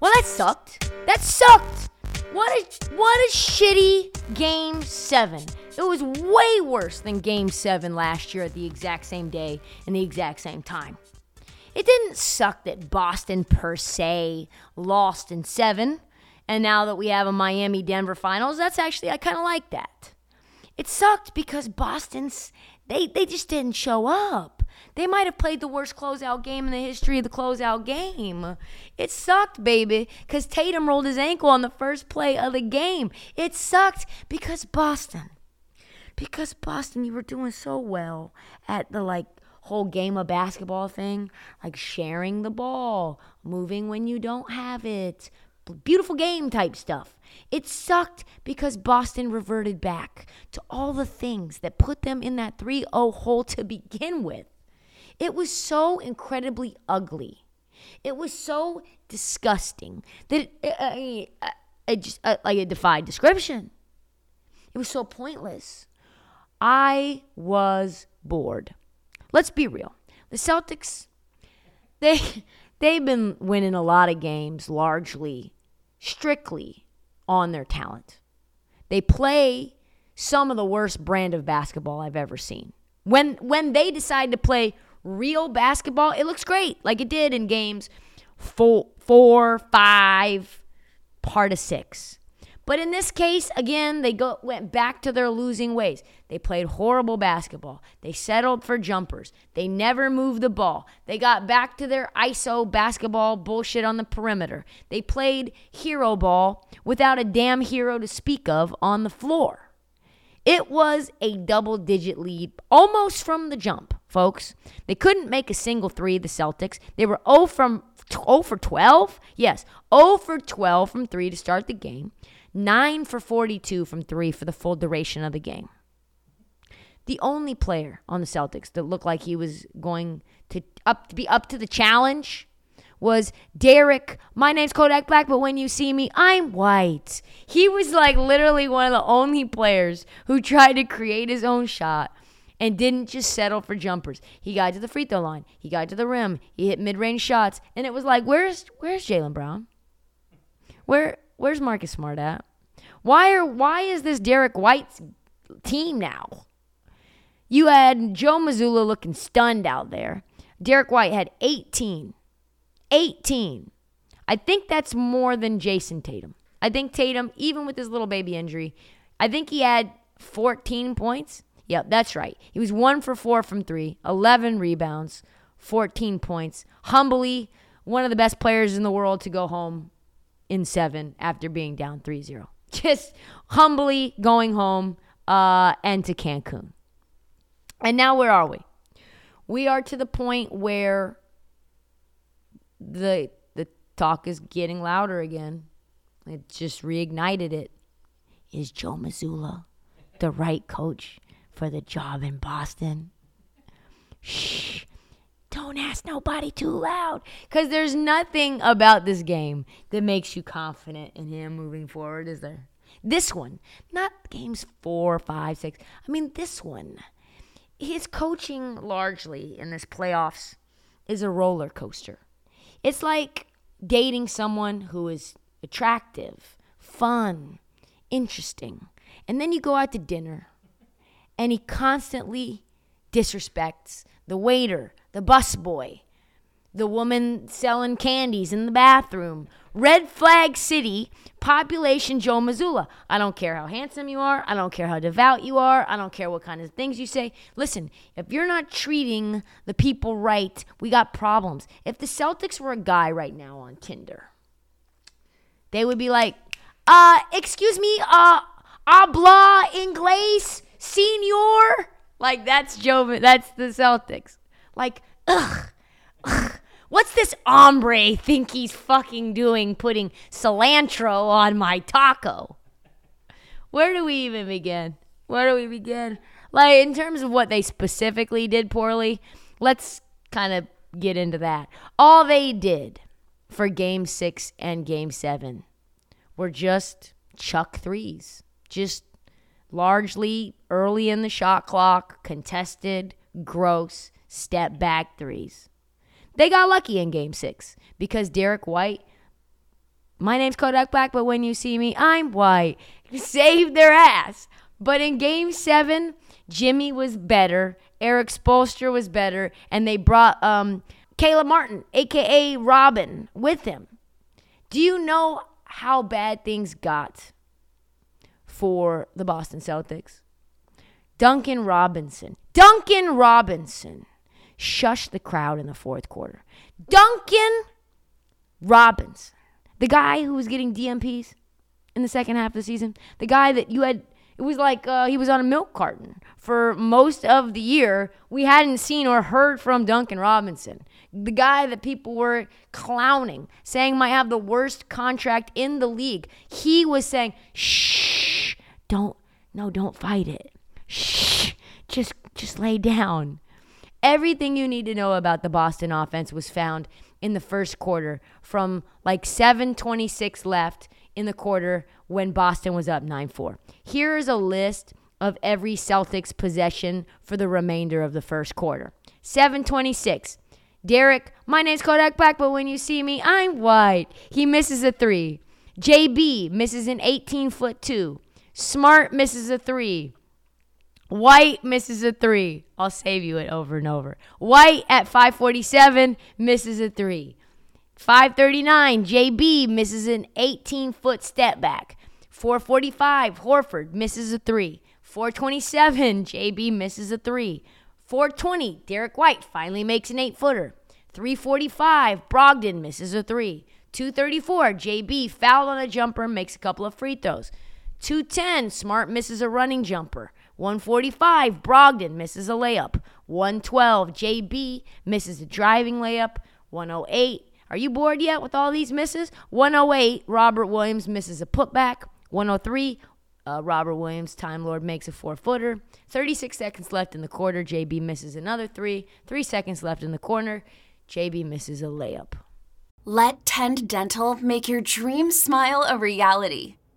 Well, that sucked. That sucked. What a what a shitty game 7. It was way worse than game 7 last year at the exact same day and the exact same time. It didn't suck that Boston per se lost in 7 and now that we have a Miami Denver finals, that's actually I kind of like that. It sucked because Boston's they they just didn't show up. They might have played the worst closeout game in the history of the closeout game. It sucked, baby, because Tatum rolled his ankle on the first play of the game. It sucked because Boston. Because Boston, you were doing so well at the like whole game of basketball thing, like sharing the ball, moving when you don't have it, beautiful game type stuff. It sucked because Boston reverted back to all the things that put them in that 3 0 hole to begin with. It was so incredibly ugly. It was so disgusting that it, it, it, just uh, like it defied description. It was so pointless. I was bored. Let's be real. The Celtics, they they've been winning a lot of games largely, strictly on their talent. They play some of the worst brand of basketball I've ever seen. When when they decide to play real basketball, it looks great, like it did in games four, four, five, part of six. But in this case, again, they go went back to their losing ways. They played horrible basketball. They settled for jumpers. They never moved the ball. They got back to their ISO basketball bullshit on the perimeter. They played hero ball without a damn hero to speak of on the floor. It was a double digit lead almost from the jump, folks. They couldn't make a single three, the Celtics. They were 0 from 0 for 12. Yes, 0 for 12 from 3 to start the game. 9 for 42 from 3 for the full duration of the game. The only player on the Celtics that looked like he was going to up to be up to the challenge was Derek. My name's Kodak Black, but when you see me, I'm white. He was like literally one of the only players who tried to create his own shot and didn't just settle for jumpers. He got to the free throw line. He got to the rim. He hit mid-range shots, and it was like, where's where's Jaylen Brown? Where where's Marcus Smart at? Why are why is this Derek White's team now? You had Joe Mazzulla looking stunned out there. Derek White had 18. 18. I think that's more than Jayson Tatum. I think Tatum, even with his little baby injury, I think he had 14 points. Yep, that's right. He was one for four from three, 11 rebounds, 14 points. Humbly, one of the best players in the world to go home in seven after being down 3 0. Just humbly going home uh, and to Cancun. And now, where are we? We are to the point where the the talk is getting louder again. It just reignited it. Is Joe Mazzulla the right coach for the job in Boston? Shh. Don't ask nobody too loud. Because there's nothing about this game that makes you confident in him moving forward, is there? This one, not games four, five, six. I mean, this one. His coaching largely in this playoffs is a roller coaster. It's like dating someone who is attractive, fun, interesting. And then you go out to dinner and he constantly disrespects the waiter, the busboy, the woman selling candies in the bathroom. Red Flag City, population Joe Mazzulla. I don't care how handsome you are. I don't care how devout you are. I don't care what kind of things you say. Listen, if you're not treating the people right, we got problems. If the Celtics were a guy right now on Tinder, they would be like, uh, excuse me, uh, habla inglés, senor? Like, that's Joe, that's the Celtics. Like, ugh, ugh. What's this hombre think he's fucking doing putting cilantro on my taco? Where do we even begin? Where do we begin? Like, in terms of what they specifically did poorly, let's kind of get into that. All they did for game six and game seven were just chuck threes, just largely early in the shot clock, contested, gross, step back threes. They got lucky in game six because Derek White, my name's Kodak Black, but when you see me, I'm white, saved their ass. But in game seven, Jimmy was better, Erik Spoelstra was better, and they brought um, Caleb Martin, aka Robin, with him. Do you know how bad things got for the Boston Celtics? Duncan Robinson. Duncan Robinson shush the crowd in the fourth quarter. Duncan Robinson, the guy who was getting DNPs in the second half of the season, the guy that you had, it was like uh, he was on a milk carton for most of the year. We hadn't seen or heard from Duncan Robinson, the guy that people were clowning, saying might have the worst contract in the league. He was saying, shh, don't, no, don't fight it. Shh, just, just lay down. Everything you need to know about the Boston offense was found in the first quarter from like 726 left in the quarter when Boston was up 9-4. Here is a list of every Celtics possession for the remainder of the first quarter. 726. Derek, my name's Kodak Black, but when you see me, I'm white. He misses a three. JB misses an 18 foot two. Smart misses a three. White misses a three. I'll save you it over and over. White at 547 misses a three. 539, JB misses an 18 foot step back. 445, Horford misses a three. 427, JB misses a three. 420, Derek White finally makes an eight footer. 345, Brogdon misses a three. 234, JB fouled on a jumper, makes a couple of free throws. 210, Smart misses a running jumper. 145, Brogdon misses a layup. 112, JB misses a driving layup. 108, are you bored yet with all these misses? 108, Robert Williams misses a putback. 103, uh, Robert Williams, Time Lord, makes a four footer. 36 seconds left in the quarter. JB misses another three. Three seconds left in the corner. JB misses a layup. Let Tend Dental make your dream smile a reality.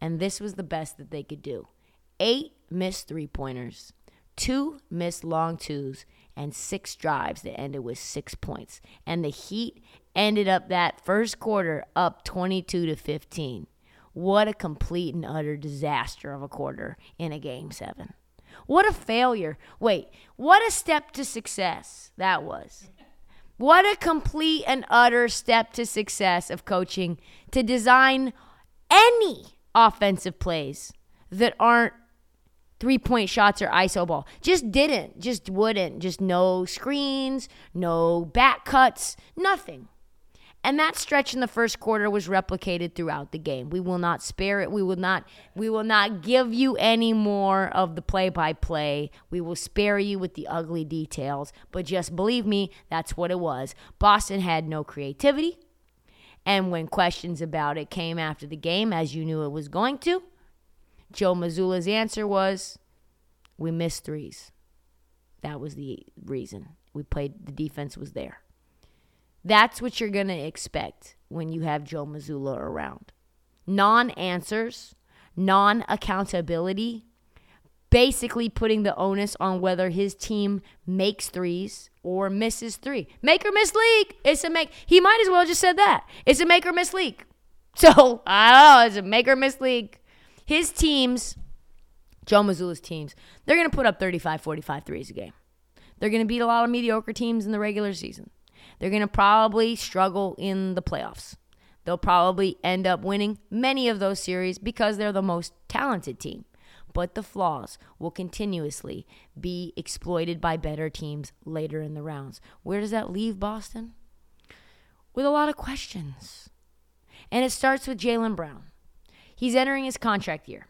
and this was the best that they could do. eight missed three pointers, two missed long twos, and six drives that ended with six points. And the Heat ended up that first quarter up 22 to 15. What a complete and utter disaster of a quarter in a game seven. What a failure. Wait, what a step to success that was. What a complete and utter step to success of coaching to design any offensive plays that aren't three point shots or ISO ball. Just didn't, just wouldn't. Just no screens, no back cuts, nothing. And that stretch in the first quarter was replicated throughout the game. We will not spare it. We will not we will not give you any more of the play-by-play. We will spare you with the ugly details, but just believe me, that's what it was. Boston had no creativity. And when questions about it came after the game as you knew it was going to, Joe Mazzulla's answer was we missed threes. That was the reason. We played the defense was there. That's what you're going to expect when you have Joe Mazzulla around. Non answers, non accountability, basically putting the onus on whether his team makes threes or misses three. Make or miss league. It's a make. He might as well just said that. It's a make or miss league. So I don't know. It's a make or miss league. His teams, Joe Mazzulla's teams, they're going to put up 35, 45 threes a game. They're going to beat a lot of mediocre teams in the regular season. They're going to probably struggle in the playoffs. They'll probably end up winning many of those series because they're the most talented team. But the flaws will continuously be exploited by better teams later in the rounds. Where does that leave Boston? With a lot of questions. And it starts with Jaylen Brown. He's entering his contract year.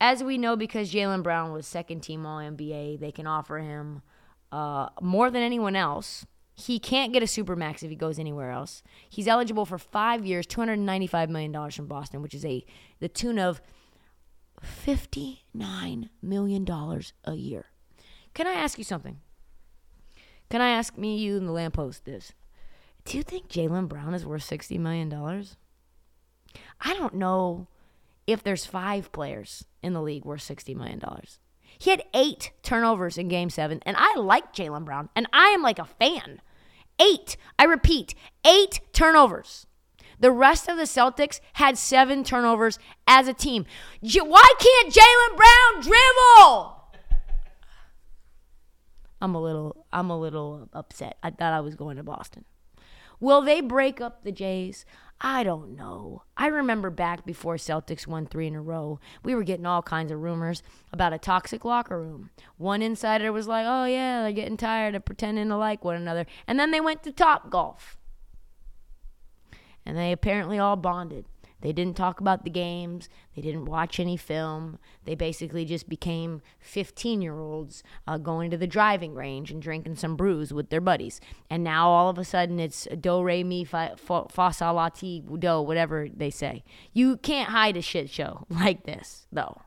As we know, because Jaylen Brown was second team All NBA, they can offer him uh, more than anyone else he can't get a super max if he goes anywhere else. He's eligible for five years, two hundred ninety-five million dollars from Boston, which is a the tune of fifty-nine million dollars a year. Can I ask you something? Can I ask me, you, and the lamppost this? Do you think Jaylen Brown is worth sixty million dollars? I don't know if there's five players in the league worth sixty million dollars. He had eight turnovers in game seven, and I like Jaylen Brown, and I am like a fan. Eight, I repeat, eight turnovers. The rest of the Celtics had seven turnovers as a team. Why can't Jaylen Brown dribble? I'm a little I'm a little upset. I thought I was going to Boston. Will they break up the Jays? I don't know. I remember back before Celtics won three in a row, we were getting all kinds of rumors about a toxic locker room. One insider was like, oh, yeah, they're getting tired of pretending to like one another. And then they went to Top Golf. And they apparently all bonded. They didn't talk about the games. They didn't watch any film. They basically just became 15 year olds uh, going to the driving range and drinking some brews with their buddies. And now all of a sudden it's do, re, mi, fa, fa, fa sa, la, ti, do, whatever they say. You can't hide a shit show like this, though.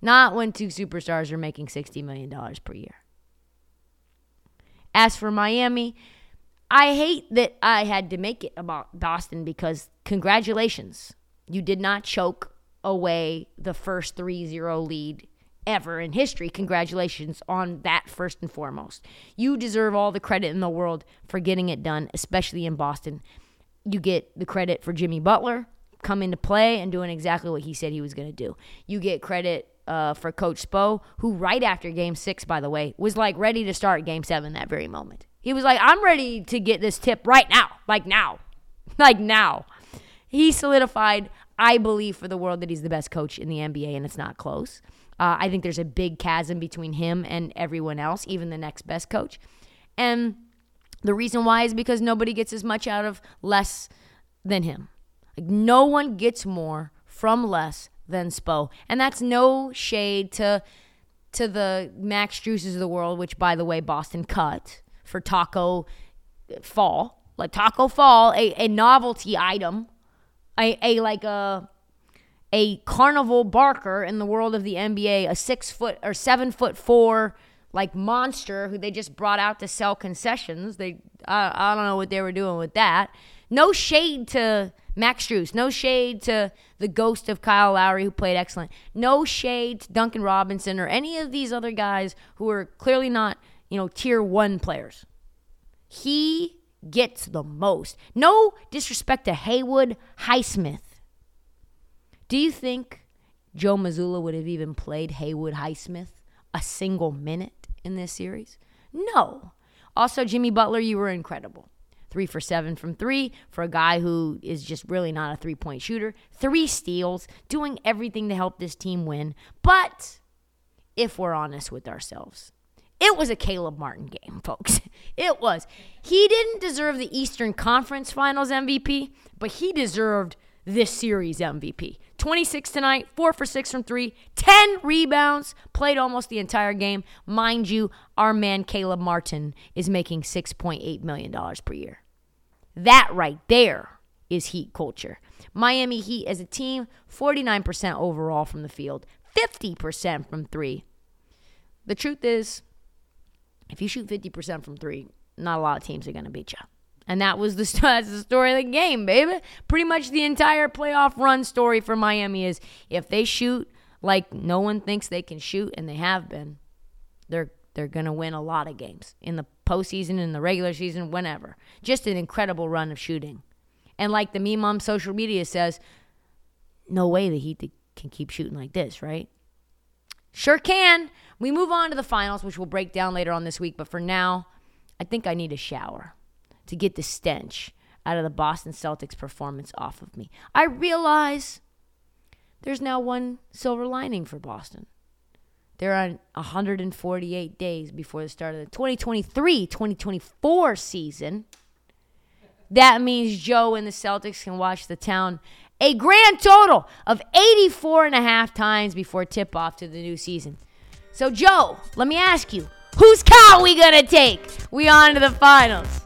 Not when two superstars are making $60 million per year. As for Miami, I hate that I had to make it about Boston because congratulations you did not choke away the first 3 0 lead ever in history. Congratulations on that, first and foremost. You deserve all the credit in the world for getting it done, especially in Boston. You get the credit for Jimmy Butler coming to play and doing exactly what he said he was going to do. You get credit uh, for Coach Spo, who right after game six, by the way, was like ready to start game seven that very moment. He was like, I'm ready to get this tip right now, like now, like now. He solidified I believe for the world that he's the best coach in the NBA, and it's not close. Uh, I think there's a big chasm between him and everyone else, even the next best coach. And the reason why is because nobody gets as much out of less than him. Like no one gets more from less than Spo, and that's no shade to to the Max Struses of the world, which by the way Boston cut for Taco Fall, like Taco Fall, a, a novelty item a, a like a a carnival barker in the world of the NBA, a six foot or seven foot four like monster who they just brought out to sell concessions. They I, I don't know what they were doing with that. No shade to Max Strus, no shade to the ghost of Kyle Lowry who played excellent. No shade to Duncan Robinson or any of these other guys who are clearly not, you know, tier one players. He gets the most. No disrespect to Haywood Highsmith. Do you think Joe Mazzulla would have even played Haywood Highsmith a single minute in this series? No. Also, Jimmy Butler, you were incredible. Three for seven from three for a guy who is just really not a three point shooter. Three steals, doing everything to help this team win. But if we're honest with ourselves, it was a Caleb Martin game, folks. It was. He didn't deserve the Eastern Conference Finals MVP, but he deserved this series MVP. 26 tonight, 4 for 6 from 3, 10 rebounds, played almost the entire game. Mind you, our man Caleb Martin is making $6.8 million per year. That right there is Heat culture. Miami Heat as a team, 49% overall from the field, 50% from 3. The truth is, if you shoot 50% from 3, not a lot of teams are going to beat you. And that was the, that's the story of the game, baby. Pretty much the entire playoff run story for Miami is if they shoot like no one thinks they can shoot, and they have been, they're they're gonna win a lot of games in the postseason, in the regular season, whenever. Just an incredible run of shooting. And like the meme on social media says, no way the Heat can keep shooting like this, right? Sure can. We move on to the finals, which we'll break down later on this week. But for now, I think I need a shower to get the stench out of the Boston Celtics performance off of me. I realize there's now one silver lining for Boston. There are 148 days before the start of the 2023 2024 season. That means Joe and the Celtics can watch the town a grand total of 84 and a half times before tip off to the new season. So, Joe, let me ask you, whose cow we gonna take? We on to the finals.